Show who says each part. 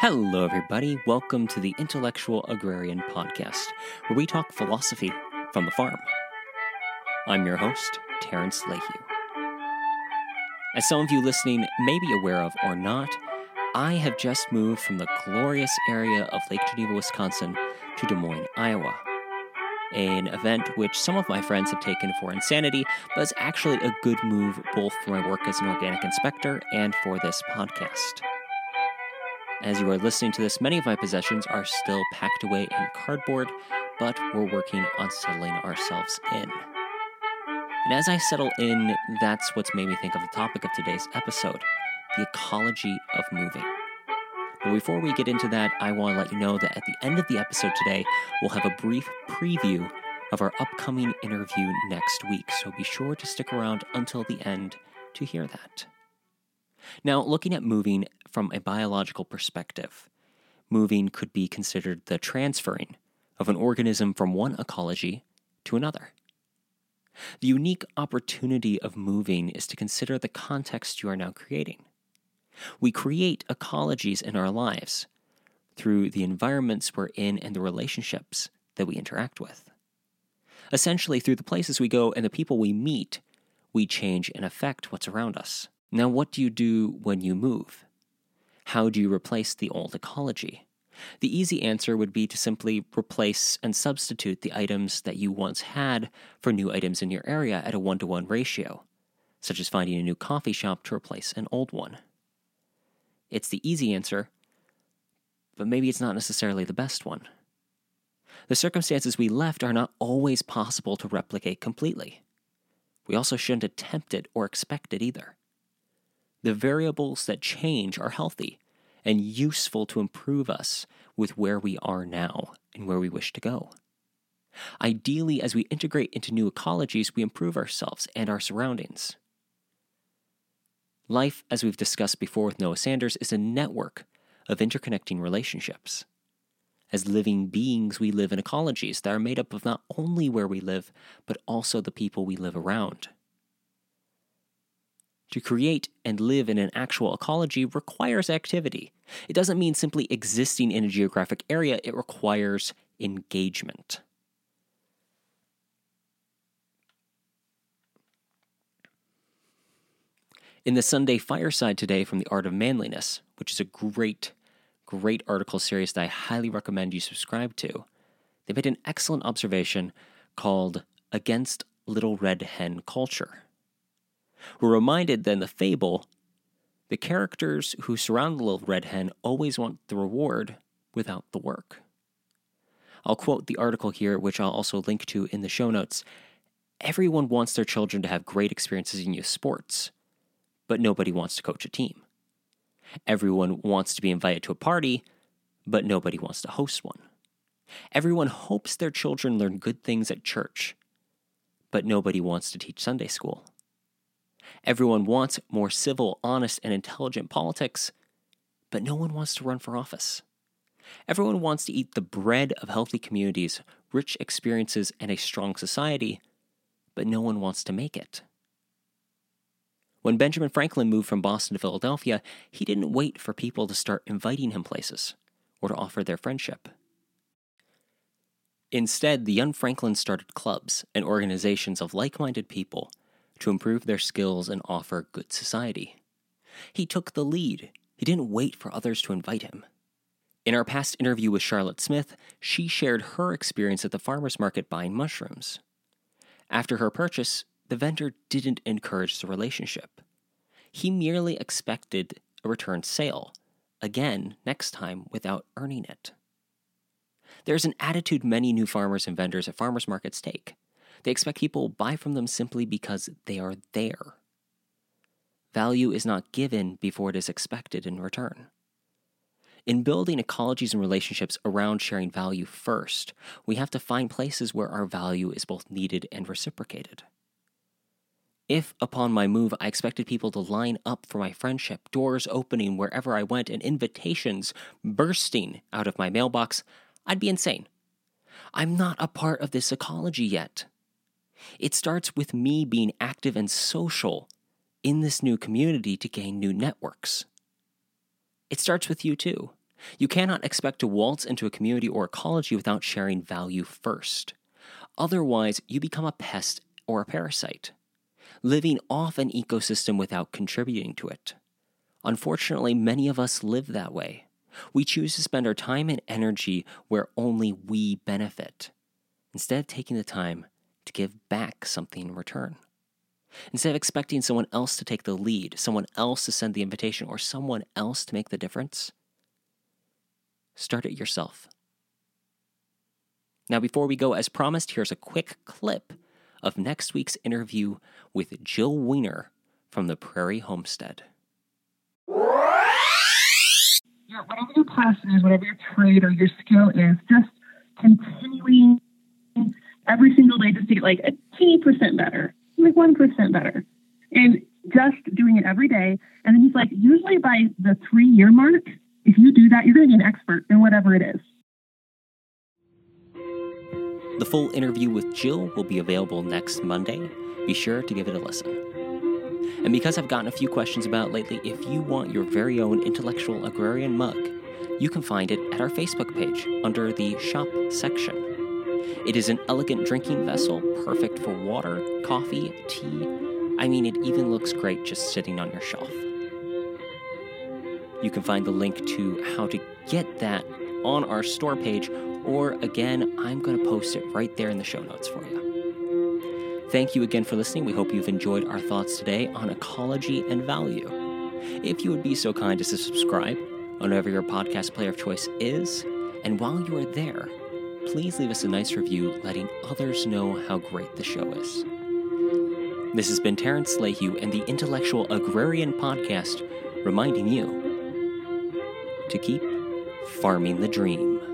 Speaker 1: Hello, everybody. Welcome to the Intellectual Agrarian Podcast, where we talk philosophy from the farm. I'm your host, Terrence Lehue. As some of you listening may be aware of or not, I have just moved from the glorious area of Lake Geneva, Wisconsin to Des Moines, Iowa. An event which some of my friends have taken for insanity, but is actually a good move both for my work as an organic inspector and for this podcast. As you are listening to this, many of my possessions are still packed away in cardboard, but we're working on settling ourselves in. And as I settle in, that's what's made me think of the topic of today's episode the ecology of moving. But before we get into that, I want to let you know that at the end of the episode today, we'll have a brief preview of our upcoming interview next week. So be sure to stick around until the end to hear that. Now, looking at moving from a biological perspective, moving could be considered the transferring of an organism from one ecology to another. The unique opportunity of moving is to consider the context you are now creating. We create ecologies in our lives through the environments we're in and the relationships that we interact with. Essentially, through the places we go and the people we meet, we change and affect what's around us. Now, what do you do when you move? How do you replace the old ecology? The easy answer would be to simply replace and substitute the items that you once had for new items in your area at a one to one ratio, such as finding a new coffee shop to replace an old one. It's the easy answer, but maybe it's not necessarily the best one. The circumstances we left are not always possible to replicate completely. We also shouldn't attempt it or expect it either. The variables that change are healthy and useful to improve us with where we are now and where we wish to go. Ideally, as we integrate into new ecologies, we improve ourselves and our surroundings. Life, as we've discussed before with Noah Sanders, is a network of interconnecting relationships. As living beings, we live in ecologies that are made up of not only where we live, but also the people we live around. To create and live in an actual ecology requires activity. It doesn't mean simply existing in a geographic area, it requires engagement. In the Sunday Fireside today from The Art of Manliness, which is a great, great article series that I highly recommend you subscribe to, they made an excellent observation called Against Little Red Hen Culture. We're reminded that in the fable, the characters who surround the little red hen always want the reward without the work. I'll quote the article here, which I'll also link to in the show notes. Everyone wants their children to have great experiences in youth sports, but nobody wants to coach a team. Everyone wants to be invited to a party, but nobody wants to host one. Everyone hopes their children learn good things at church, but nobody wants to teach Sunday school. Everyone wants more civil, honest, and intelligent politics, but no one wants to run for office. Everyone wants to eat the bread of healthy communities, rich experiences, and a strong society, but no one wants to make it. When Benjamin Franklin moved from Boston to Philadelphia, he didn't wait for people to start inviting him places or to offer their friendship. Instead, the young Franklin started clubs and organizations of like minded people to improve their skills and offer good society. He took the lead. He didn't wait for others to invite him. In our past interview with Charlotte Smith, she shared her experience at the farmer's market buying mushrooms. After her purchase, the vendor didn't encourage the relationship. He merely expected a return sale, again next time without earning it. There's an attitude many new farmers and vendors at farmers markets take. They expect people buy from them simply because they are there. Value is not given before it is expected in return. In building ecologies and relationships around sharing value first, we have to find places where our value is both needed and reciprocated. If, upon my move, I expected people to line up for my friendship, doors opening wherever I went, and invitations bursting out of my mailbox, I'd be insane. I'm not a part of this ecology yet. It starts with me being active and social in this new community to gain new networks. It starts with you too. You cannot expect to waltz into a community or ecology without sharing value first. Otherwise, you become a pest or a parasite, living off an ecosystem without contributing to it. Unfortunately, many of us live that way. We choose to spend our time and energy where only we benefit, instead of taking the time to give back something in return. Instead of expecting someone else to take the lead, someone else to send the invitation, or someone else to make the difference, start it yourself. Now, before we go, as promised, here's a quick clip of next week's interview with Jill Winger from the Prairie Homestead.
Speaker 2: Your, whatever your passion is, whatever your trade or your skill is, just continuing every single day just to get like a teeny percent better, like 1% better. And just doing it every day. And then he's like, usually by the three year mark, if you do that, you're going to be an expert in whatever it is.
Speaker 1: The full interview with Jill will be available next Monday. Be sure to give it a listen. And because I've gotten a few questions about lately, if you want your very own intellectual agrarian mug, you can find it at our Facebook page under the shop section. It is an elegant drinking vessel, perfect for water, coffee, tea. I mean, it even looks great just sitting on your shelf. You can find the link to how to get that on our store page, or again, I'm going to post it right there in the show notes for you. Thank you again for listening. We hope you've enjoyed our thoughts today on ecology and value. If you would be so kind as to subscribe on whatever your podcast player of choice is, and while you are there, please leave us a nice review letting others know how great the show is. This has been Terrence Lehue and the Intellectual Agrarian Podcast reminding you to keep farming the dream.